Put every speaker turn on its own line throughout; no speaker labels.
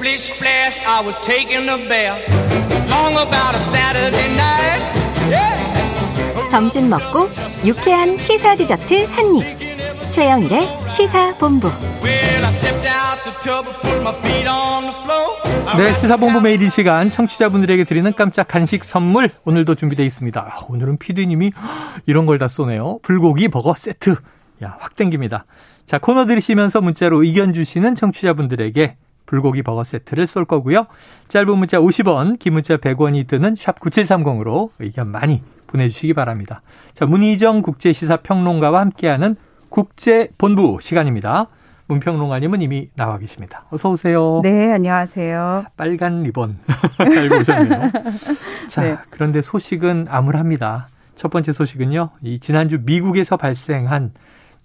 Splish splash, I was taking a bath. Long about a Saturday night. Yeah.
점심 먹고 유쾌한 시사 디저트 한 입. 최영일의 시사 본부.
Well, I stepped out the tub and put my feet on the floor. I
네, 시사본부 매일 이 시간 청취자분들에게 드리는 깜짝 간식 선물 오늘도 준비되어 있습니다. 아, 오늘은 피디님이 이런 걸 다 쏘네요. 불고기 버거 세트. 야, 확 땡깁니다. 자, 코너 들으시면서 문자로 의견 주시는 청취자분들에게 불고기 버거 세트를 쏠 거고요. 짧은 문자 50원, 긴 문자 100원이 드는 샵 9730으로 의견 많이 보내주시기 바랍니다. 자, 문희정 국제시사평론가와 함께하는 국제본부 시간입니다. 문평론가님은 이미 나와 계십니다. 어서 오세요.
네, 안녕하세요.
빨간 리본 달고 오셨네요. 자,
네.
그런데 소식은 암울합니다. 첫 번째 소식은요. 이 지난주 미국에서 발생한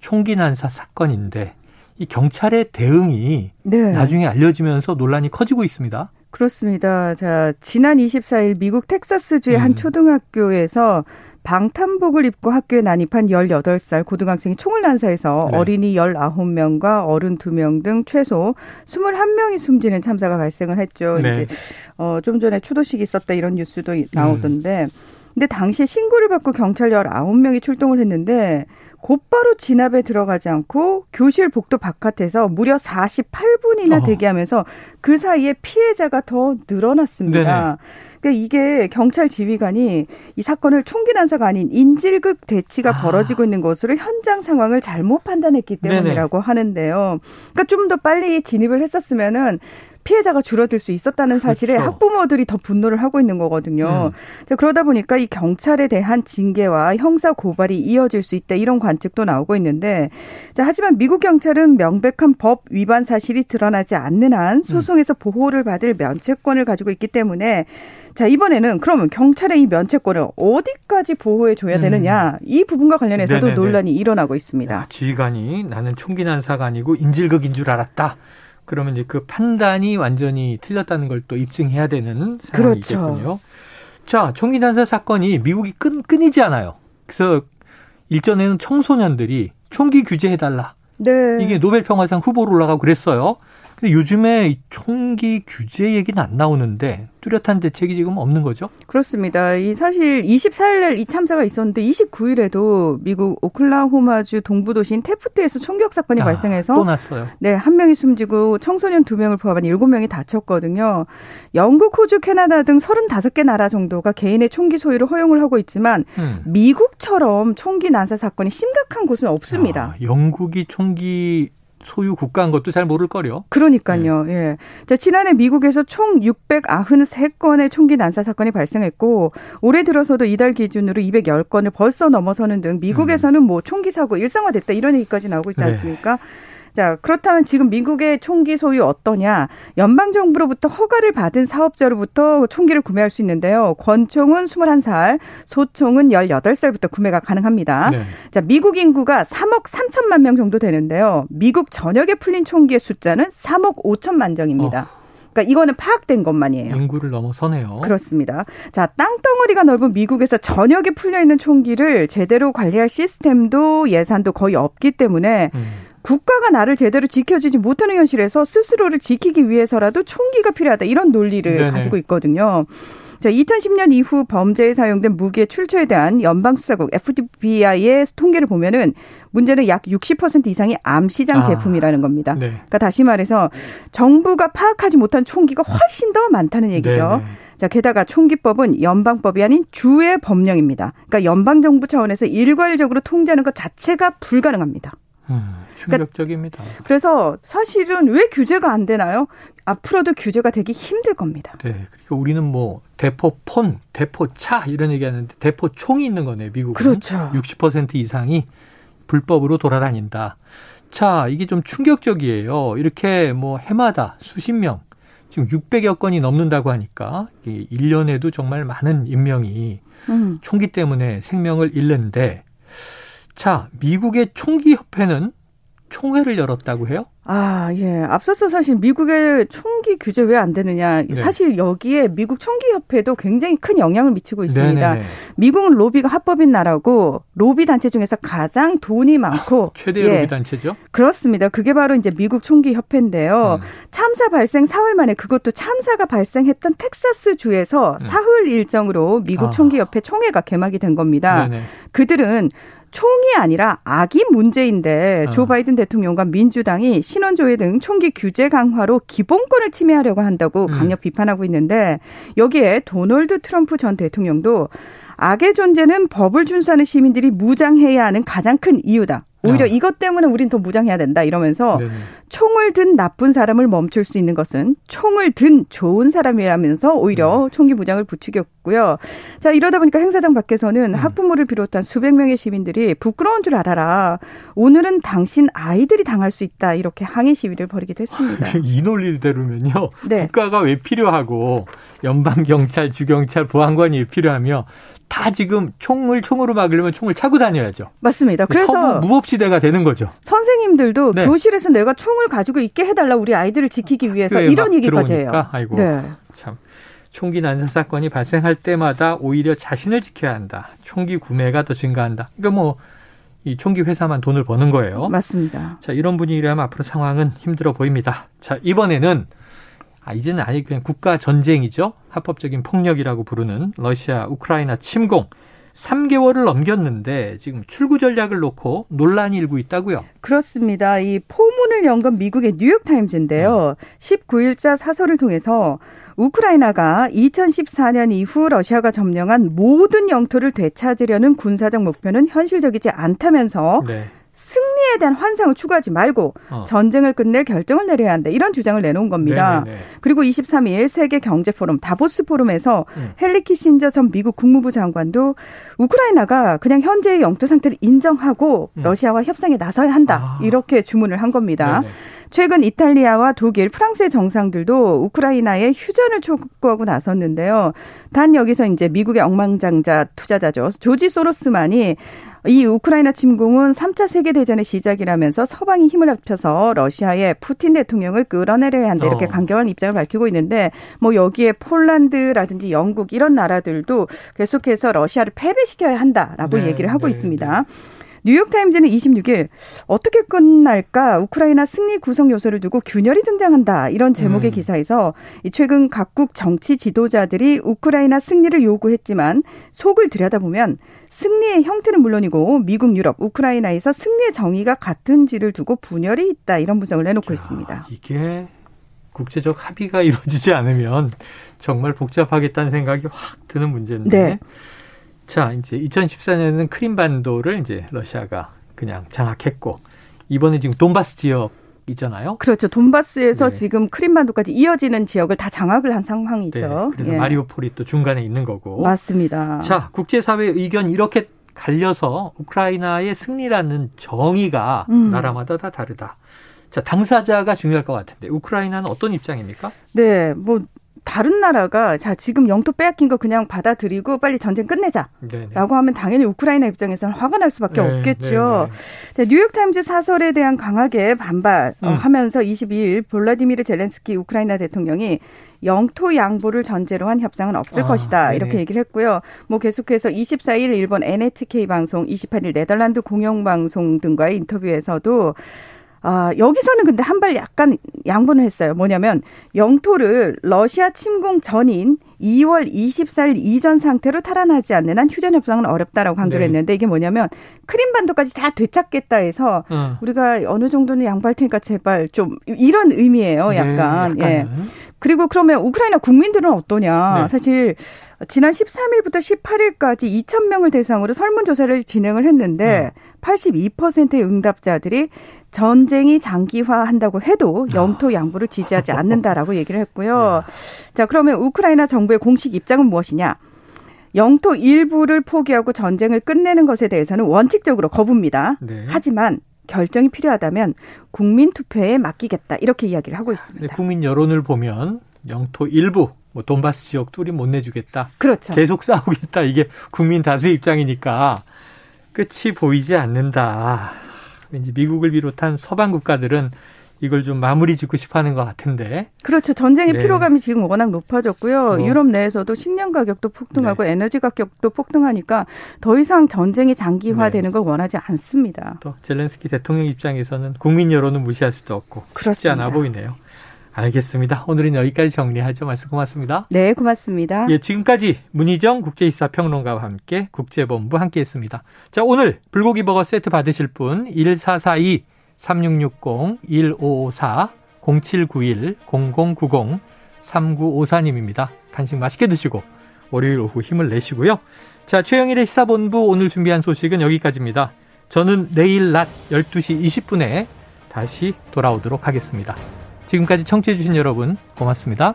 총기 난사 사건인데 이 경찰의 대응이
네.
나중에 알려지면서 논란이 커지고 있습니다.
그렇습니다. 자, 지난 24일 미국 텍사스주의
음.
한 초등학교에서 방탄복을 입고 학교에 난입한 18살 고등학생이 총을 난사해서
네.
어린이 19명과 어른 2명 등 최소 21명이 숨지는 참사가 발생을 했죠.
네.
이제 어, 좀 전에 추도식이 있었다 이런 뉴스도
음.
나오던데 근데 당시에 신고를 받고 경찰 19명이 출동을 했는데 곧바로 진압에 들어가지 않고 교실 복도 바깥에서 무려 48분이나
어허.
대기하면서 그 사이에 피해자가 더 늘어났습니다. 그러니까 이게 경찰 지휘관이 이 사건을 총기 난사가 아닌 인질극 대치가
아.
벌어지고 있는 것으로 현장 상황을 잘못 판단했기
네네.
때문이라고 하는데요. 그러니까 좀 더 빨리 진입을 했었으면은 피해자가 줄어들 수 있었다는 사실에
그렇죠.
학부모들이 더 분노를 하고 있는 거거든요.
음.
자, 그러다 보니까 이 경찰에 대한 징계와 형사 고발이 이어질 수 있다 이런 관측도 나오고 있는데 자, 하지만 미국 경찰은 명백한 법 위반 사실이 드러나지 않는 한 소송에서 보호를 받을 면책권을 가지고 있기 때문에 자, 이번에는 그러면 경찰의 이 면책권을 어디까지 보호해 줘야
음.
되느냐 이 부분과 관련해서도
네네네.
논란이 일어나고 있습니다.
야, 지휘관이 나는 총기 난사가 아니고 인질극인 줄 알았다. 그러면 이제 그 판단이 완전히 틀렸다는 걸 또 입증해야 되는
그렇죠.
상황이겠군요. 자, 총기 난사 사건이 미국이 끈, 끊이지 않아요. 그래서 일전에는 청소년들이 총기 규제해달라.
네.
이게 노벨 평화상 후보로 올라가고 그랬어요. 근데 요즘에 이 총기 규제 얘기는 안 나오는데 뚜렷한 대책이 지금 없는 거죠?
그렇습니다. 이 사실 24일 날 이 참사가 있었는데 29일에도 미국 오클라호마주 동부 도시인 테프트에서 총격 사건이
아,
발생해서
또 났어요.
네, 한 명이 숨지고 청소년 두 명을 포함한 일곱 명이 다쳤거든요. 영국, 호주, 캐나다 등 35개 나라 정도가 개인의 총기 소유를 허용을 하고 있지만
음.
미국처럼 총기 난사 사건이 심각한 곳은 없습니다.
아, 영국이 총기 소유 국가인 것도 잘 모를 거려.
그러니까요.
네.
예. 자, 지난해 미국에서 총 693건의 총기 난사 사건이 발생했고 올해 들어서도 이달 기준으로 210건을 벌써 넘어서는 등 미국에서는 뭐 총기 사고 일상화됐다 이런 얘기까지 나오고 있지
네.
않습니까? 자, 그렇다면 지금 미국의 총기 소유 어떠냐? 연방 정부로부터 허가를 받은 사업자로부터 총기를 구매할 수 있는데요. 권총은 21살, 소총은 18살부터 구매가 가능합니다.
네.
자, 미국 인구가 3억 3천만 명 정도 되는데요. 미국 전역에 풀린 총기의 숫자는 3억 5천만 정입니다. 그러니까 이거는 파악된 것만이에요.
인구를 넘어서네요.
그렇습니다. 자, 땅덩어리가 넓은 미국에서 전역에 풀려 있는 총기를 제대로 관리할 시스템도 예산도 거의 없기 때문에
음.
국가가 나를 제대로 지켜주지 못하는 현실에서 스스로를 지키기 위해서라도 총기가 필요하다 이런 논리를
네네.
가지고 있거든요. 자, 2010년 이후 범죄에 사용된 무기의 출처에 대한 연방수사국 FBI의 통계를 보면은 문제는 약 60% 이상이 암시장
아.
제품이라는 겁니다.
네.
그러니까 다시 말해서 정부가 파악하지 못한 총기가 훨씬 더 많다는 얘기죠.
네네.
자, 게다가 총기법은 연방법이 아닌 주의 법령입니다. 그러니까 연방 정부 차원에서 일괄적으로 통제하는 것 자체가 불가능합니다.
음, 충격적입니다.
그래서 사실은 왜 규제가 안 되나요? 앞으로도 규제가 되기 힘들 겁니다.
네. 그리고 우리는 뭐 대포폰, 대포차 이런 얘기하는데 대포총이 있는 거네, 미국은.
그렇죠.
60% 이상이 불법으로 돌아다닌다. 자, 이게 좀 충격적이에요. 이렇게 뭐 해마다 수십 명, 지금 600여 건이 넘는다고 하니까 이 1년에도 정말 많은 인명이
음.
총기 때문에 생명을 잃는데 자, 미국의 총기 협회는 총회를 열었다고 해요?
아, 예. 앞서서 사실 미국의 총기 규제 왜 안 되느냐. 네. 사실 여기에 미국 총기협회도 굉장히 큰 영향을 미치고 있습니다. 네네네. 미국은 로비가 합법인 나라고 로비 단체 중에서 가장 돈이 많고
최대 예. 로비 단체죠?
그렇습니다. 그게 바로 이제 미국 총기협회인데요. 음. 참사 발생 사흘 만에 그것도 참사가 발생했던 텍사스 주에서 음. 사흘 일정으로 미국 아. 총기협회 총회가 개막이 된 겁니다. 네네. 그들은 총이 아니라 악이 문제인데 어. 조 바이든 대통령과 민주당이 신원조회 등 총기 규제 강화로 기본권을 침해하려고 한다고 음. 강력 음. 비판하고 있는데 여기에 도널드 트럼프 전 대통령도 악의 존재는 법을 준수하는 시민들이 무장해야 하는 가장 큰 이유다. 오히려 어. 이것 때문에 우린 더 무장해야 된다 이러면서 네네. 총을 든 나쁜 사람을 멈출 수 있는 것은 총을 든 좋은 사람이라면서 오히려 네. 총기 무장을 부추겼고요. 자 이러다 보니까 행사장 밖에서는 음. 학부모를 비롯한 수백 명의 시민들이 부끄러운 줄 알아라. 오늘은 당신 아이들이 당할 수 있다 이렇게 항의 시위를 벌이기도 했습니다.
이 논리대로면요. 네. 국가가 왜 필요하고 연방 경찰, 주경찰, 보안관이 왜 필요하며 다 지금 총을 총으로 막으려면 총을 차고 다녀야죠.
맞습니다. 그래서
무법시대가 되는 거죠.
선생님들도 네. 교실에서 내가 총을 가지고 있게 해달라 우리 아이들을 지키기 위해서 이런 얘기까지 해요.
아이고 네. 참 총기 난사 사건이 발생할 때마다 오히려 자신을 지켜야 한다. 총기 구매가 더 증가한다. 그러니까 뭐. 이 총기 회사만 돈을 버는 거예요.
맞습니다.
자, 이런 분위기라면 앞으로 상황은 힘들어 보입니다. 자, 이번에는 아, 이제는 아예 그냥 국가 전쟁이죠. 합법적인 폭력이라고 부르는 러시아 우크라이나 침공. 3개월을 넘겼는데 지금 출구 전략을 놓고 논란이 일고 있다고요.
그렇습니다. 이 포문을 연 건 미국의 뉴욕 타임즈인데요. 음. 19일자 사설을 통해서 우크라이나가 2014년 이후 러시아가 점령한 모든 영토를 되찾으려는 군사적 목표는 현실적이지 않다면서 네. 승리에 대한 환상을 추구하지 말고 어. 전쟁을 끝낼 결정을 내려야 한다. 이런 주장을 내놓은 겁니다. 네네네. 그리고 23일 세계 경제 포럼 다보스 포럼에서 음. 헨리 키신저 전 미국 국무부 장관도 우크라이나가 그냥 현재의 영토 상태를 인정하고 음. 러시아와 협상에 나서야 한다. 아. 이렇게 주문을 한 겁니다. 네네. 최근 이탈리아와 독일, 프랑스의 정상들도 우크라이나의 휴전을 촉구하고 나섰는데요. 단 여기서 이제 미국의 엉망장자 투자자죠. 조지 소로스만이 이 우크라이나 침공은 3차 세계대전의 시작이라면서 서방이 힘을 합쳐서 러시아의 푸틴 대통령을 끌어내려야 한다 이렇게 어. 강경한 입장을 밝히고 있는데 뭐 여기에 폴란드라든지 영국 이런 나라들도 계속해서 러시아를 패배시켜야 한다라고 네, 얘기를 하고 네, 있습니다. 네. 뉴욕타임즈는 26일 어떻게 끝날까 우크라이나 승리 구성 요소를 두고 균열이 등장한다 이런 제목의 음. 기사에서 최근 각국 정치 지도자들이 우크라이나 승리를 요구했지만 속을 들여다보면 승리의 형태는 물론이고 미국, 유럽, 우크라이나에서 승리의 정의가 같은 지를 두고 분열이 있다 이런 분석을 내놓고 야, 있습니다.
이게 국제적 합의가 이루어지지 않으면 정말 복잡하겠다는 생각이 확 드는 문제인데. 네. 자, 이제 2014년에는 크림반도를 이제 러시아가 그냥 장악했고 이번에 지금 돈바스 지역 있잖아요.
그렇죠. 돈바스에서 네. 지금 크림반도까지 이어지는 지역을 다 장악을 한 상황이죠. 네.
그래서 예. 마리오폴이 또 중간에 있는 거고.
맞습니다.
자, 국제사회 의견 이렇게 갈려서 우크라이나의 승리라는 정의가 음. 나라마다 다 다르다. 자, 당사자가 중요할 것 같은데 우크라이나는 어떤 입장입니까?
네, 뭐 다른 나라가 자 지금 영토 빼앗긴 거 그냥 받아들이고 빨리 전쟁 끝내자라고. 하면 당연히 우크라이나 입장에서는 화가 날 수밖에 네, 없겠죠. 네, 네. 뉴욕타임즈 사설에 대한 강하게 반발하면서 음. 22일 볼라디미르 젤렌스키 우크라이나 대통령이 영토 양보를 전제로 한 협상은 없을 아, 것이다. 네네. 이렇게 얘기를 했고요. 뭐 계속해서 24일 일본 NHK 방송, 28일 네덜란드 공영 방송 등과의 인터뷰에서도 아, 여기서는 근데 한 발 약간 양보를 했어요. 뭐냐면 영토를 러시아 침공 전인 2월 24일 이전 상태로 탈환하지 않는 한 휴전 협상은 어렵다라고 강조를 네. 했는데 이게 뭐냐면 크림반도까지 다 되찾겠다 해서 어. 우리가 어느 정도는 양보할 테니까 제발 좀 이런 의미예요. 네, 약간. 네, 예. 그리고 그러면 우크라이나 국민들은 어떠냐? 네. 사실 지난 13일부터 18일까지 2천 명을 대상으로 설문조사를 진행을 했는데 음. 82%의 응답자들이 전쟁이 장기화한다고 해도 아. 영토 양보를 지지하지 않는다라고 얘기를 했고요. 자, 그러면 우크라이나 정부의 공식 입장은 무엇이냐? 영토 일부를 포기하고 전쟁을 끝내는 것에 대해서는 원칙적으로 거부입니다. 네. 하지만 결정이 필요하다면 국민 투표에 맡기겠다 이렇게 이야기를 하고 있습니다.
국민 여론을 보면 영토 일부 뭐 돈바스 지역도 우리 못 내주겠다.
그렇죠.
계속 싸우겠다. 이게 국민 다수의 입장이니까 끝이 보이지 않는다. 왠지 미국을 비롯한 서방 국가들은 이걸 좀 마무리 짓고 싶어 하는 것 같은데.
그렇죠. 전쟁의
네.
피로감이 지금 워낙 높아졌고요.
뭐.
유럽 내에서도 식량 가격도 폭등하고
네.
에너지 가격도 폭등하니까 더 이상 전쟁이 장기화되는 걸 원하지 않습니다.
또 젤렌스키 대통령 입장에서는 국민 여론은 무시할 수도 없고
그렇습니다.
않아 보이네요. 알겠습니다. 오늘은 여기까지 정리하죠. 말씀 고맙습니다.
네, 고맙습니다.
예, 지금까지 문희정 국제시사 평론가와 함께 국제본부 함께했습니다. 자, 오늘 불고기 버거 세트 받으실 분 1442 3660 1554 0791 0090 3954님입니다. 간식 맛있게 드시고 월요일 오후 힘을 내시고요. 자, 최영일의 시사본부 오늘 준비한 소식은 여기까지입니다. 저는 내일 낮 12시 20분에 다시 돌아오도록 하겠습니다. 지금까지 청취해주신 여러분 고맙습니다.